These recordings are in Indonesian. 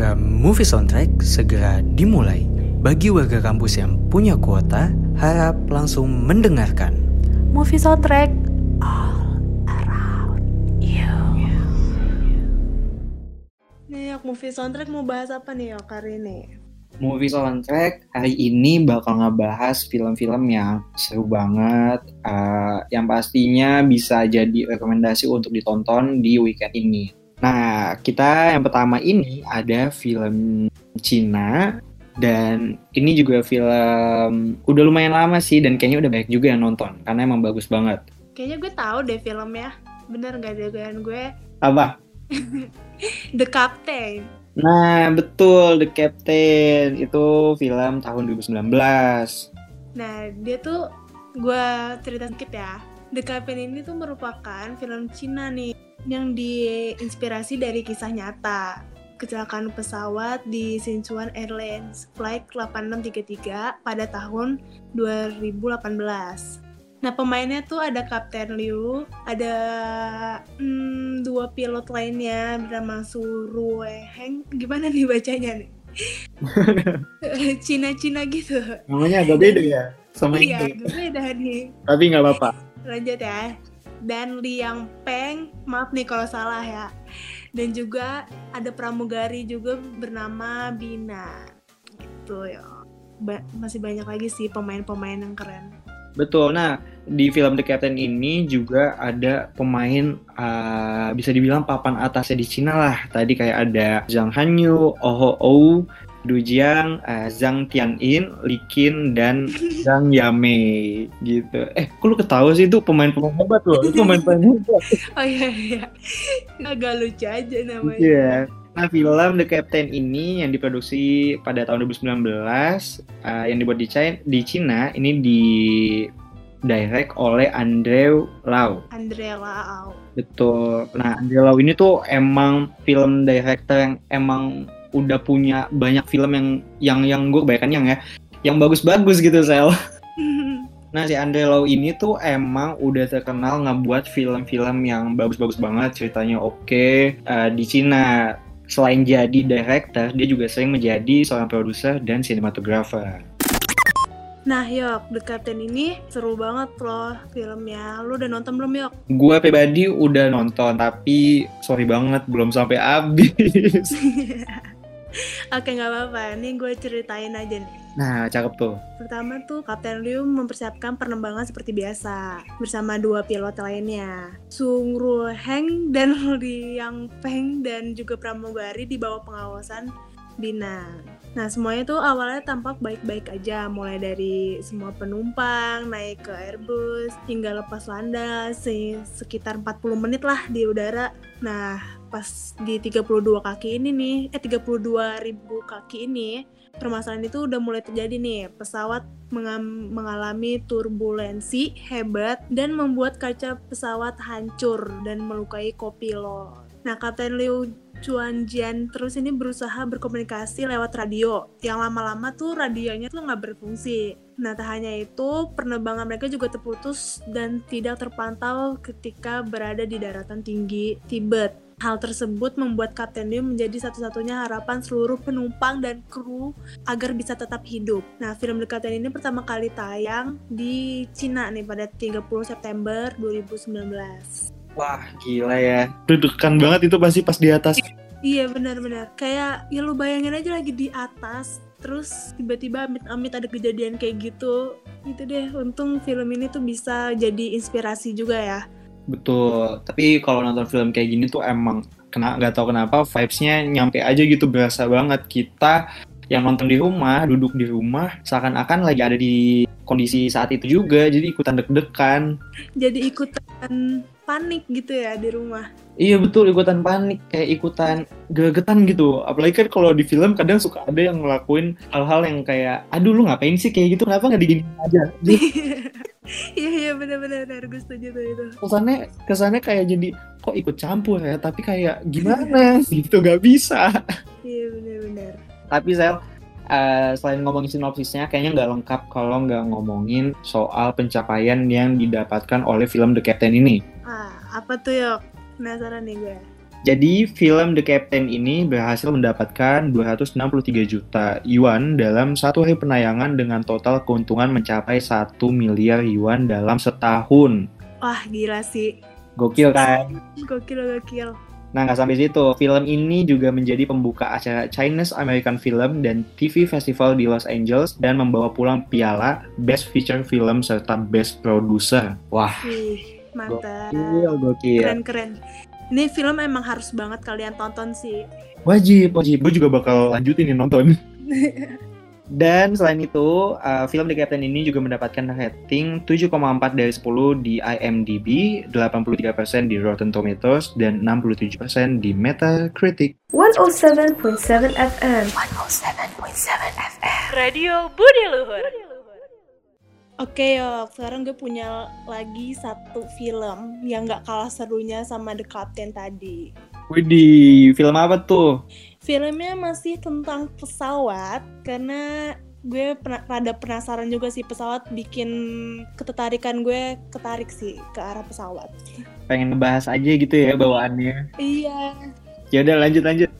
Program Movie Soundtrack segera dimulai. Bagi warga kampus yang punya kuota, harap langsung mendengarkan. Movie soundtrack all around you. Nih, Yok, movie soundtrack mau bahas apa nih, Yok, hari ini? Movie soundtrack hari ini bakal ngebahas film-film yang seru banget, uh, yang pastinya bisa jadi rekomendasi untuk ditonton di weekend ini. Nah, kita yang pertama ini ada film Cina dan ini juga film udah lumayan lama sih dan kayaknya udah banyak juga yang nonton karena emang bagus bannya. Kayaknya gue tahu deh filmnya. Bener gak dengan gue? Apa? The Captain. Nah, betul The Captain itu film tahun 2019. Nah, dia tuh gue cerita sedikit ya. The Captain ini tuh merupakan film Cina nih yang diinspirasi dari kisah nyata kecelakaan pesawat di Sichuan Airlines Flight 8633 pada tahun 2018. Nah pemainnya tuh ada Kapten Liu, ada hmm, dua pilot lainnya bernama Su Rueheng. Gimana nih bacanya nih? Cina-Cina gitu. Namanya agak beda ya sama iya, itu. agak beda nih. Tapi nggak apa-apa. Lanjut ya. Dan Liang Peng, maaf nih kalau salah ya. Dan juga ada pramugari juga bernama Bina. Gitu ya. Ba masih banyak lagi sih pemain-pemain yang keren. Betul. Nah di film The Captain ini juga ada pemain uh, bisa dibilang papan atasnya di Cina lah. Tadi kayak ada Zhang Hanyu, Oh Ho Oh, Du Jiang, uh, Zhang Tianyin, Li Qin, dan Zhang Yamei gitu. Eh, kok lu ketawa sih itu pemain-pemain hebat loh, itu pemain-pemain hebat. oh iya iya, agak lucu aja namanya. Iya. Yeah. Nah, film The Captain ini yang diproduksi pada tahun 2019, uh, yang dibuat di China, di Cina, ini di direct oleh Andre Lau. Andre Lau. Betul. Nah, Andre Lau ini tuh emang film director yang emang udah punya banyak film yang yang yang gue bayangkan yang ya yang bagus-bagus gitu sel nah si Andre Lau ini tuh emang udah terkenal ngebuat film-film yang bagus-bagus banget ceritanya oke okay. uh, di Cina selain jadi director dia juga sering menjadi seorang produser dan sinematografer Nah, Yok, The Captain ini seru banget loh filmnya. Lu udah nonton belum, Yok? Gue pribadi udah nonton, tapi sorry banget belum sampai habis. Oke nggak apa-apa, ini gue ceritain aja nih. Nah, cakep tuh. Pertama tuh Kapten Liu mempersiapkan penerbangan seperti biasa bersama dua pilot lainnya, Sung Ru Heng dan Liang Peng dan juga pramugari di bawah pengawasan Bina. Nah semuanya tuh awalnya tampak baik-baik aja, mulai dari semua penumpang naik ke Airbus hingga lepas landas sekitar 40 menit lah di udara. Nah pas di 32 kaki ini nih, eh 32 ribu kaki ini, permasalahan itu udah mulai terjadi nih. Pesawat mengalami turbulensi hebat dan membuat kaca pesawat hancur dan melukai kopilot. Nah, Kapten Liu Chuan Jian terus ini berusaha berkomunikasi lewat radio. Yang lama-lama tuh radionya tuh nggak berfungsi. Nah, tak hanya itu, penerbangan mereka juga terputus dan tidak terpantau ketika berada di daratan tinggi Tibet. Hal tersebut membuat Kapten Liu menjadi satu-satunya harapan seluruh penumpang dan kru agar bisa tetap hidup. Nah, film The Captain ini pertama kali tayang di Cina nih pada 30 September 2019. Wah, gila ya. Dudukan banget itu pasti pas di atas. Iya, benar-benar. Kayak ya lu bayangin aja lagi di atas, terus tiba-tiba amit-amit ada kejadian kayak gitu. Itu deh, untung film ini tuh bisa jadi inspirasi juga ya. Betul. Tapi kalau nonton film kayak gini tuh emang kena nggak tahu kenapa vibes-nya nyampe aja gitu berasa banget kita yang nonton di rumah, duduk di rumah, seakan-akan lagi ada di kondisi saat itu juga, jadi ikutan deg-degan. Jadi ikutan panik gitu ya di rumah. Iya betul ikutan panik kayak ikutan gegetan gitu. Apalagi kan kalau di film kadang suka ada yang ngelakuin hal-hal yang kayak aduh lu ngapain sih kayak gitu kenapa nggak digini aja? Iya iya benar-benar gue setuju tuh itu. Kesannya kesannya kayak jadi kok ikut campur ya tapi kayak gimana gitu gak bisa. Iya benar-benar. Tapi saya uh, selain ngomongin sinopsisnya kayaknya nggak lengkap kalau nggak ngomongin soal pencapaian yang didapatkan oleh film The Captain ini. Ah, apa tuh yuk? Penasaran nih gue. Jadi film The Captain ini berhasil mendapatkan 263 juta yuan dalam satu hari penayangan dengan total keuntungan mencapai 1 miliar yuan dalam setahun. Wah, gila sih. Gokil kan? Gokil, gokil. Nah, nggak sampai situ. Film ini juga menjadi pembuka acara Chinese American Film dan TV Festival di Los Angeles dan membawa pulang piala Best Feature Film serta Best Producer. Wah, Wih, mantap. gokil, gokil. Keren-keren. Ini film emang harus banget kalian tonton sih. Wajib, wajib. Gue juga bakal lanjutin nih nonton. Dan selain itu, uh, film The Captain ini juga mendapatkan rating 7,4 dari 10 di IMDb, 83% di Rotten Tomatoes, dan 67% di Metacritic. 107.7 FM. Radio Budi Luhur. Oke yok, sekarang gue punya lagi satu film yang gak kalah serunya sama The Captain tadi. Widih, film apa tuh? Filmnya masih tentang pesawat karena gue pena- rada penasaran juga sih pesawat bikin ketertarikan gue ketarik sih ke arah pesawat. Pengen ngebahas aja gitu ya bawaannya. Iya. Ya udah lanjut lanjut.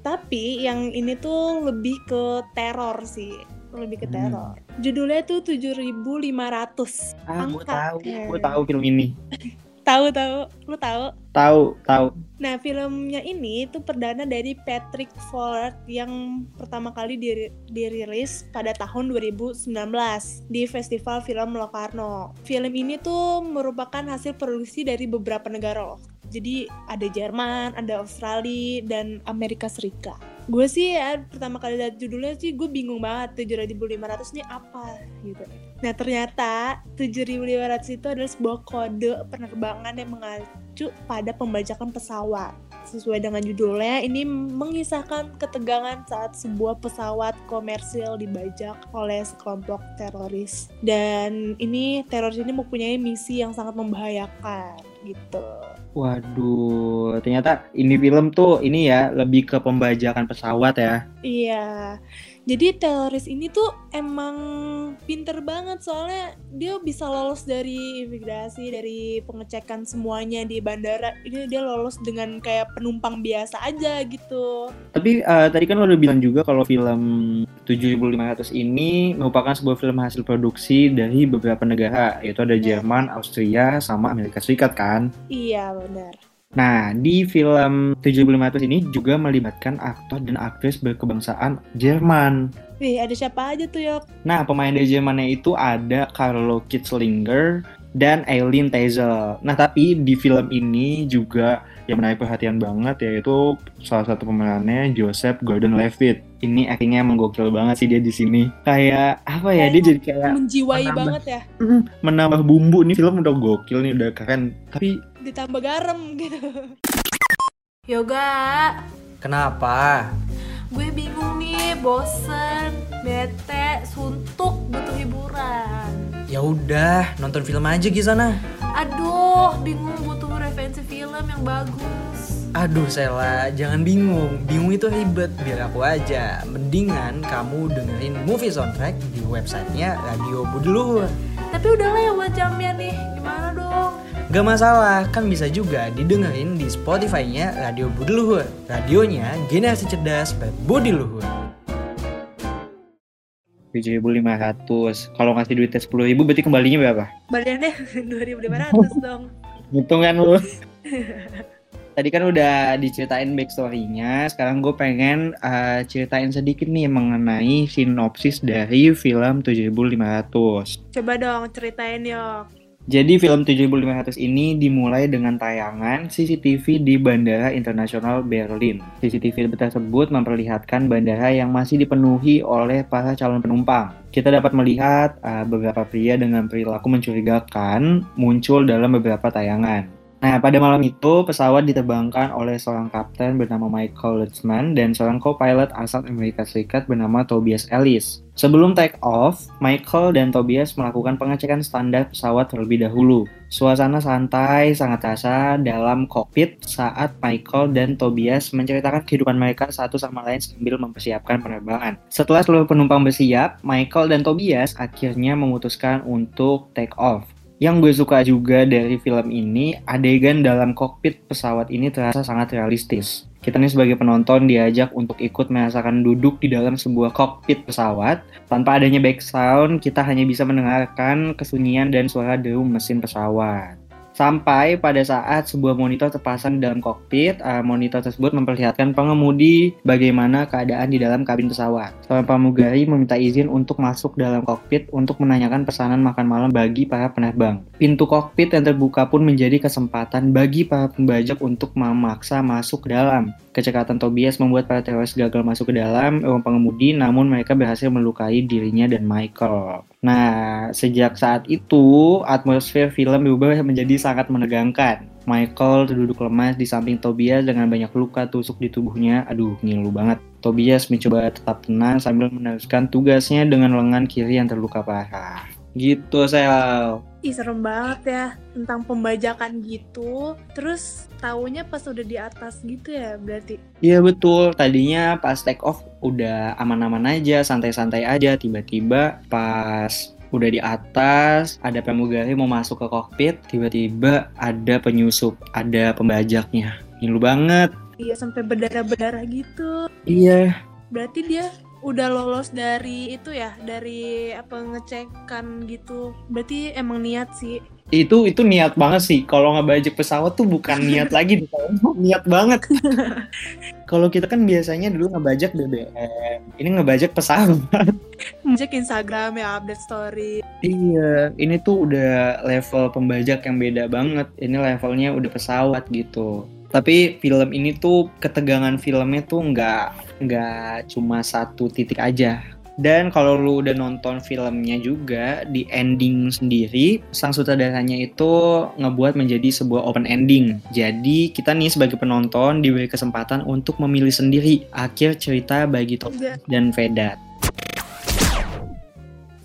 Tapi yang ini tuh lebih ke teror sih, lebih ke Hmm. teror. Judulnya tuh 7500. Ah, gue tahu, gue tahu film ini. Tahu tahu, lu tahu? Tahu, tahu. Nah, filmnya ini tuh perdana dari Patrick Fowler yang pertama kali diri- dirilis pada tahun 2019 di Festival Film Locarno. Film ini tuh merupakan hasil produksi dari beberapa negara loh. Jadi ada Jerman, ada Australia, dan Amerika Serikat. Gue sih ya pertama kali lihat judulnya sih gue bingung banget 7500 ini apa gitu. Nah ternyata 7500 itu adalah sebuah kode penerbangan yang mengacu pada pembajakan pesawat. Sesuai dengan judulnya, ini mengisahkan ketegangan saat sebuah pesawat komersil dibajak oleh sekelompok teroris. Dan ini teroris ini mempunyai misi yang sangat membahayakan gitu. Waduh, ternyata ini film tuh ini ya lebih ke pembajakan pesawat ya. Iya. Jadi teroris ini tuh emang pinter banget soalnya dia bisa lolos dari imigrasi, dari pengecekan semuanya di bandara. Ini dia lolos dengan kayak penumpang biasa aja gitu. Tapi eh, tadi kan lo udah bilang juga kalau film 7500 ini merupakan sebuah film hasil produksi dari beberapa negara, yaitu ada Jerman, Austria, sama Amerika Serikat kan. Iya benar. Nah, di film 7500 ini juga melibatkan aktor dan aktris berkebangsaan Jerman. Wih ada siapa aja tuh Yok? Nah, pemain dari Jermannya itu ada Carlo Kitzlinger dan Eileen Tezel. Nah, tapi di film ini juga yang menarik perhatian banget yaitu salah satu pemerannya Joseph Gordon-Levitt. Ini actingnya menggokil banget sih dia di sini. Kayak apa ya? Dia jadi kayak Menjiwai menambah. banget ya. menambah bumbu. Nih film udah gokil nih, udah keren. Tapi Ditambah garam gitu. Yoga, Kenapa? gue bingung nih, bosen, bete, suntuk, butuh hiburan. Ya udah, nonton film aja di sana. Aduh, bingung butuh referensi film yang bagus. Aduh Sela, jangan bingung. Bingung itu ribet, biar aku aja. Mendingan kamu dengerin movie soundtrack di websitenya Radio Budi Luhur. Tapi udah lewat jamnya nih, gimana dong? Gak masalah, kan bisa juga didengerin di Spotify-nya Radio Budi Luhur. Radionya generasi cerdas berbudi luhur. 7.500. Kalau ngasih duitnya 10.000 berarti kembalinya berapa? Badannya 2500 dong. Ngitung kan lu? Tadi kan udah diceritain backstory-nya, sekarang gue pengen uh, ceritain sedikit nih mengenai sinopsis dari film 7500. Coba dong ceritain Yok. Jadi film 7500 ini dimulai dengan tayangan CCTV di Bandara Internasional Berlin. CCTV tersebut memperlihatkan bandara yang masih dipenuhi oleh para calon penumpang. Kita dapat melihat uh, beberapa pria dengan perilaku mencurigakan muncul dalam beberapa tayangan. Nah, pada malam itu pesawat diterbangkan oleh seorang kapten bernama Michael Lutzman dan seorang co-pilot asal Amerika Serikat bernama Tobias Ellis. Sebelum take off, Michael dan Tobias melakukan pengecekan standar pesawat terlebih dahulu. Suasana santai sangat terasa dalam kokpit saat Michael dan Tobias menceritakan kehidupan mereka satu sama lain sambil mempersiapkan penerbangan. Setelah seluruh penumpang bersiap, Michael dan Tobias akhirnya memutuskan untuk take off. Yang gue suka juga dari film ini, adegan dalam kokpit pesawat ini terasa sangat realistis. Kita nih sebagai penonton diajak untuk ikut merasakan duduk di dalam sebuah kokpit pesawat. Tanpa adanya background, kita hanya bisa mendengarkan kesunyian dan suara deru mesin pesawat. Sampai pada saat sebuah monitor terpasang di dalam kokpit, uh, monitor tersebut memperlihatkan pengemudi bagaimana keadaan di dalam kabin pesawat. Seorang pramugari meminta izin untuk masuk dalam kokpit untuk menanyakan pesanan makan malam bagi para penerbang. Pintu kokpit yang terbuka pun menjadi kesempatan bagi para pembajak untuk memaksa masuk ke dalam. Kecekatan Tobias membuat para teroris gagal masuk ke dalam ruang pengemudi, namun mereka berhasil melukai dirinya dan Michael. Nah, sejak saat itu, atmosfer film berubah menjadi sangat menegangkan. Michael duduk lemas di samping Tobias dengan banyak luka tusuk di tubuhnya. Aduh, ngilu banget. Tobias mencoba tetap tenang sambil meneruskan tugasnya dengan lengan kiri yang terluka parah. Gitu, Sel. Ih serem banget ya tentang pembajakan gitu. Terus taunya pas udah di atas gitu ya berarti. Iya betul, tadinya pas take off udah aman-aman aja, santai-santai aja. Tiba-tiba pas udah di atas, ada pramugari mau masuk ke kokpit, tiba-tiba ada penyusup, ada pembajaknya. Ngilu banget. Iya sampai berdarah-berdarah gitu. Iya, Berarti dia udah lolos dari itu ya, dari apa ngecekan gitu. Berarti emang niat sih. itu itu niat banget sih. Kalau ngebajak pesawat tuh bukan niat lagi, niat banget. Kalau kita kan biasanya dulu ngebajak BBM, ini ngebajak pesawat. Ngecek Instagram ya update story. Iya, ini tuh udah level pembajak yang beda banget. Ini levelnya udah pesawat gitu. Tapi film ini tuh ketegangan filmnya tuh nggak nggak cuma satu titik aja. Dan kalau lu udah nonton filmnya juga di ending sendiri, sang sutradaranya itu ngebuat menjadi sebuah open ending. Jadi kita nih sebagai penonton diberi kesempatan untuk memilih sendiri akhir cerita bagi Top Enggak. dan Vedat.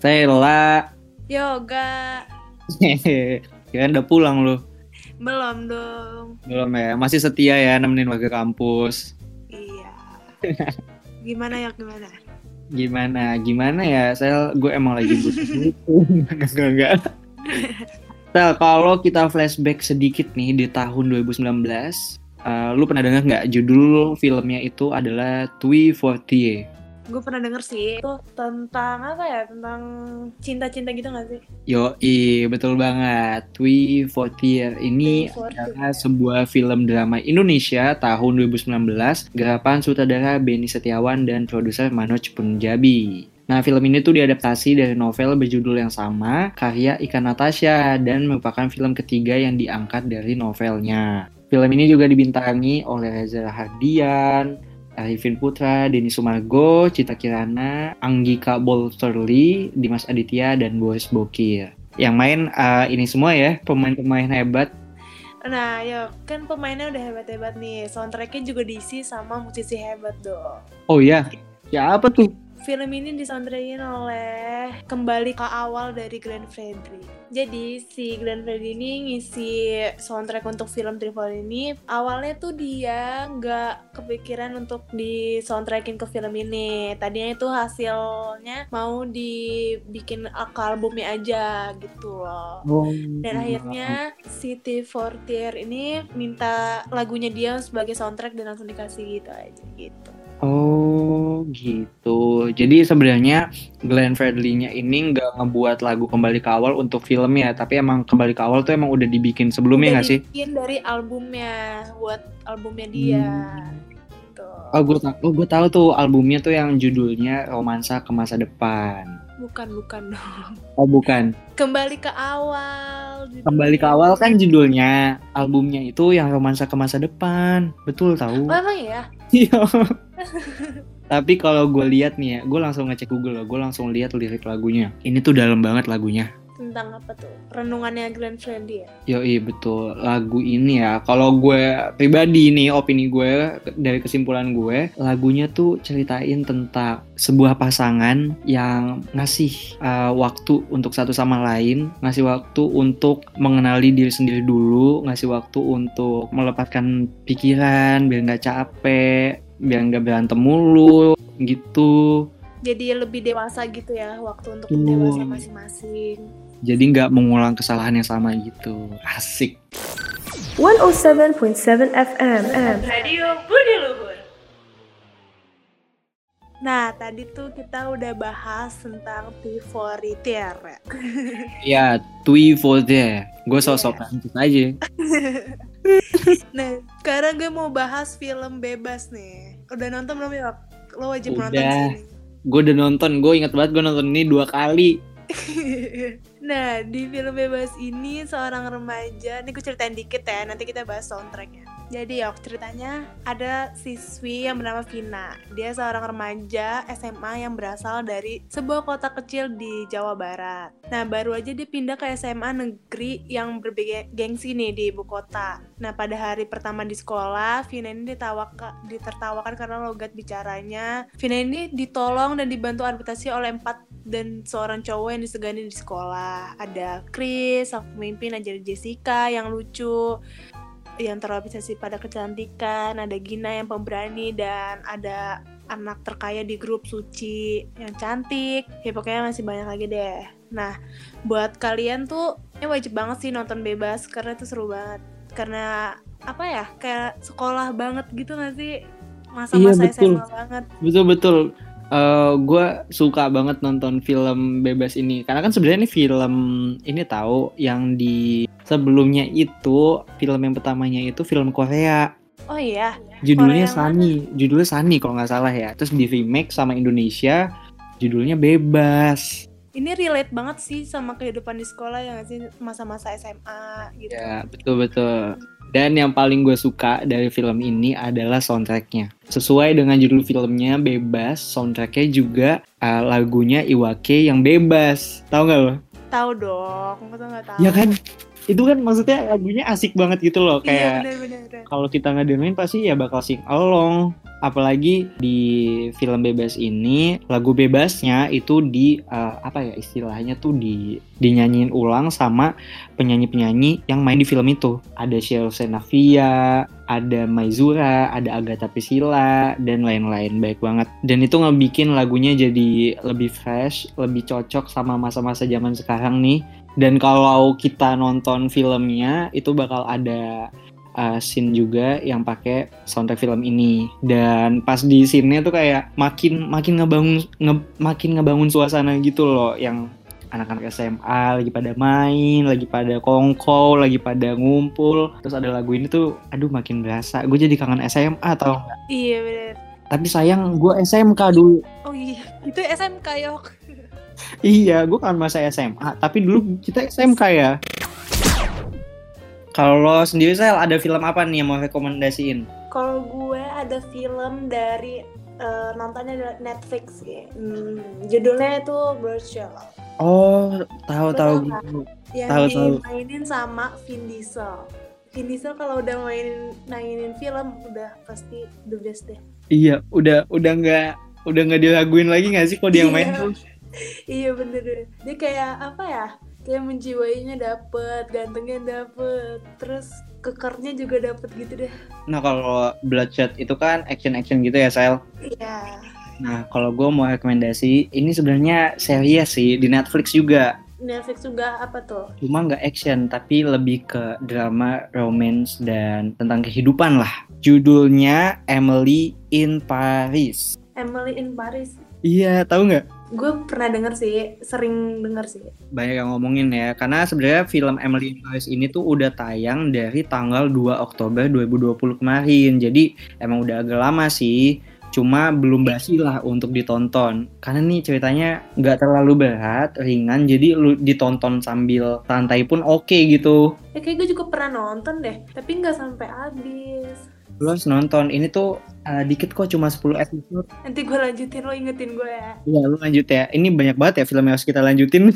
Sela, Yoga. kirain udah pulang lu. Belum dong. Belum ya, masih setia ya nemenin warga kampus. Gimana ya gimana? Gimana, gimana ya, Sel, gue emang lagi butuh buku. Enggak, enggak, enggak. Sel, kalau kita flashback sedikit nih di tahun 2019, eh, lu pernah dengar nggak judul filmnya itu adalah Tui Fortier? Gue pernah denger sih itu tentang apa ya? Tentang cinta-cinta gitu gak sih? Yo, betul banget. Tui Fortier ini Tui Fortier. adalah sebuah film drama Indonesia tahun 2019, garapan sutradara Benny Setiawan dan produser Manoj Punjabi. Nah, film ini tuh diadaptasi dari novel berjudul yang sama, karya Ika Natasha, dan merupakan film ketiga yang diangkat dari novelnya. Film ini juga dibintangi oleh Reza Hardian, Arifin Putra, Denny Sumargo, Cita Kirana, Anggika Bolterli, Dimas Aditya, dan Boris Bokir. Yang main eh, ini semua ya, pemain-pemain hebat. Nah, yuk kan pemainnya udah hebat-hebat nih. Soundtracknya juga diisi sama musisi hebat dong. Oh ya, ya apa tuh? Film ini disoundtrackin oleh kembali ke awal dari Glenn Fredly. Jadi si Glenn Fredly ini ngisi soundtrack untuk film Trifol ini awalnya tuh dia nggak kepikiran untuk di soundtrackin ke film ini. Tadinya itu hasilnya mau dibikin ke albumnya aja gitu loh. Dan akhirnya City Fortier ini minta lagunya dia sebagai soundtrack dan langsung dikasih gitu aja gitu. Gitu. Jadi sebenarnya Glenn Fredly-nya ini nggak ngebuat lagu kembali ke awal untuk filmnya, tapi emang kembali ke awal tuh emang udah dibikin sebelumnya nggak sih? dibikin dari albumnya buat albumnya dia. Gitu. Oh gue tau, oh, gue tahu tuh albumnya tuh yang judulnya Romansa ke Masa Depan. Bukan bukan dong. Oh bukan. Kembali ke awal. judulnya. Kembali ke awal kan judulnya. Albumnya itu yang Romansa ke Masa Depan. Betul tahu. Oh emang ya? Iya. Tapi kalau gue lihat nih ya, gue langsung ngecek Google, gue langsung lihat lirik lagunya. Ini tuh dalam banget lagunya. Tentang apa tuh? Renungannya Glenn Fredly ya? Yoi betul lagu ini ya kalau gue pribadi nih opini gue dari kesimpulan gue lagunya tuh ceritain tentang sebuah pasangan yang ngasih uh, waktu untuk satu sama lain ngasih waktu untuk mengenali diri sendiri dulu ngasih waktu untuk melepaskan pikiran biar nggak capek biar nggak berantem mulu gitu Jadi lebih dewasa gitu ya waktu untuk Betul. dewasa masing-masing. jadi nggak mengulang kesalahan yang sama gitu asik 107.7 FM. Radio Budi Luhur. Nah, tadi tuh kita udah bahas tentang T4 ya tui for there gue sosok lanjut aja Nah, sekarang gue mau bahas film bebas nih. Udah nonton belum ya? Lo wajib Udah. nonton sih. gue udah nonton gue inget banget gue nonton ini dua kali nah, di film bebas ini seorang remaja, ini gue ceritain dikit ya, nanti kita bahas soundtracknya. Jadi ya ceritanya ada siswi yang bernama Vina. Dia seorang remaja SMA yang berasal dari sebuah kota kecil di Jawa Barat. Nah baru aja dia pindah ke SMA negeri yang bergengsi nih di ibu kota. Nah pada hari pertama di sekolah, Vina ini ditawaka, ditertawakan karena logat bicaranya. Vina ini ditolong dan dibantu adaptasi oleh empat dan seorang cowok yang disegani di sekolah. Ada Chris, sang pemimpin, ada Jessica yang lucu, yang terobsesi pada kecantikan, ada Gina yang pemberani, dan ada anak terkaya di grup Suci yang cantik. Ya pokoknya masih banyak lagi deh. Nah, buat kalian tuh ini wajib banget sih nonton bebas karena itu seru banget. Karena apa ya? Kayak sekolah banget gitu gak sih? Masa-masa Iya, betul. SMA banget. betul betul gue suka banget nonton film bebas ini. Karena kan sebenarnya ini film ini tahu yang di sebelumnya itu film yang pertamanya itu film Korea. Oh iya, judulnya Korea Sunny. judulnya Sunny kalau nggak salah ya. Terus di remake sama Indonesia judulnya Bebas. Ini relate banget sih sama kehidupan di sekolah ya nggak sih? Masa-masa SMA gitu. ya betul betul dan yang paling gue suka dari film ini adalah soundtracknya. Sesuai dengan judul filmnya Bebas soundtracknya juga uh, lagunya Iwake yang bebas. Tahu nggak lo? Tahu dong, tuh nggak tahu. Ya kan itu kan maksudnya lagunya asik banget gitu loh Iya kayak bener-bener. kalau kita ngedengerin pasti ya bakal sing along. Apalagi di film bebas ini lagu bebasnya itu di eh, apa ya istilahnya tuh di dinyanyiin ulang sama penyanyi-penyanyi yang main di film itu. Ada Sheryl Senavia ada Maizura ada Agatha Priscilla dan lain-lain. Baik banget. Dan itu ngebikin lagunya jadi lebih fresh lebih cocok sama masa-masa zaman sekarang nih dan kalau kita nonton filmnya itu bakal ada uh, scene juga yang pakai soundtrack film ini dan pas di scene-nya tuh kayak makin makin ngebangun nge- makin ngebangun suasana gitu loh yang anak-anak SMA lagi pada main, lagi pada kongko, lagi pada ngumpul. Terus ada lagu ini tuh, aduh makin berasa. Gue jadi kangen SMA tau? Iya bener. Tapi sayang gue SMK dulu. Oh iya, itu SMK yok. Iya, gue kan masa SMA. Tapi dulu kita SMK ya. Kalau lo sendiri Sel, ada film apa nih yang mau rekomendasiin? Kalau gue ada film dari eh, nontonnya Netflix ya. Hmm, judulnya itu Birdshot. Oh, tahu Lo tahu tau nggak? gitu. Yang Tahu, tahu. dimainin sama Vin Diesel. Vin Diesel kalau udah mainin mainin film udah pasti the best deh. Iya, udah udah nggak udah nggak diraguin lagi nggak sih kok dia yang main Iya. tuh? Iya bener deh. Dia kayak apa ya? Kayak menjiwainya dapet, gantengnya dapet, terus kekernya juga dapet gitu deh. Nah kalau Bloodshot itu kan action action gitu ya Sel. Iya. Nah kalau gue mau rekomendasi ini sebenarnya series sih di Netflix juga. Netflix juga apa tuh? Cuma nggak action tapi lebih ke drama, romance dan tentang kehidupan lah. Judulnya Emily in Paris. Emily in Paris. Iya, tahu nggak? Gue pernah denger sih, sering denger sih. banyak yang ngomongin ya karena sebenarnya film Emily in Paris ini tuh udah tayang dari tanggal 2 Oktober 2020 kemarin jadi emang udah agak lama sih cuma belum basi lah untuk ditonton karena nih ceritanya nggak terlalu berat ringan jadi lu ditonton sambil santai pun oke gitu Ya kayak gue juga pernah nonton deh, tapi nggak sampai habis. Lu harus nonton. Ini tuh uh, dikit kok cuma 10 episode. Nanti gue lanjutin, lo ingetin gue ya. Iya lu lanjut ya. Ini banyak banget ya film yang harus kita lanjutin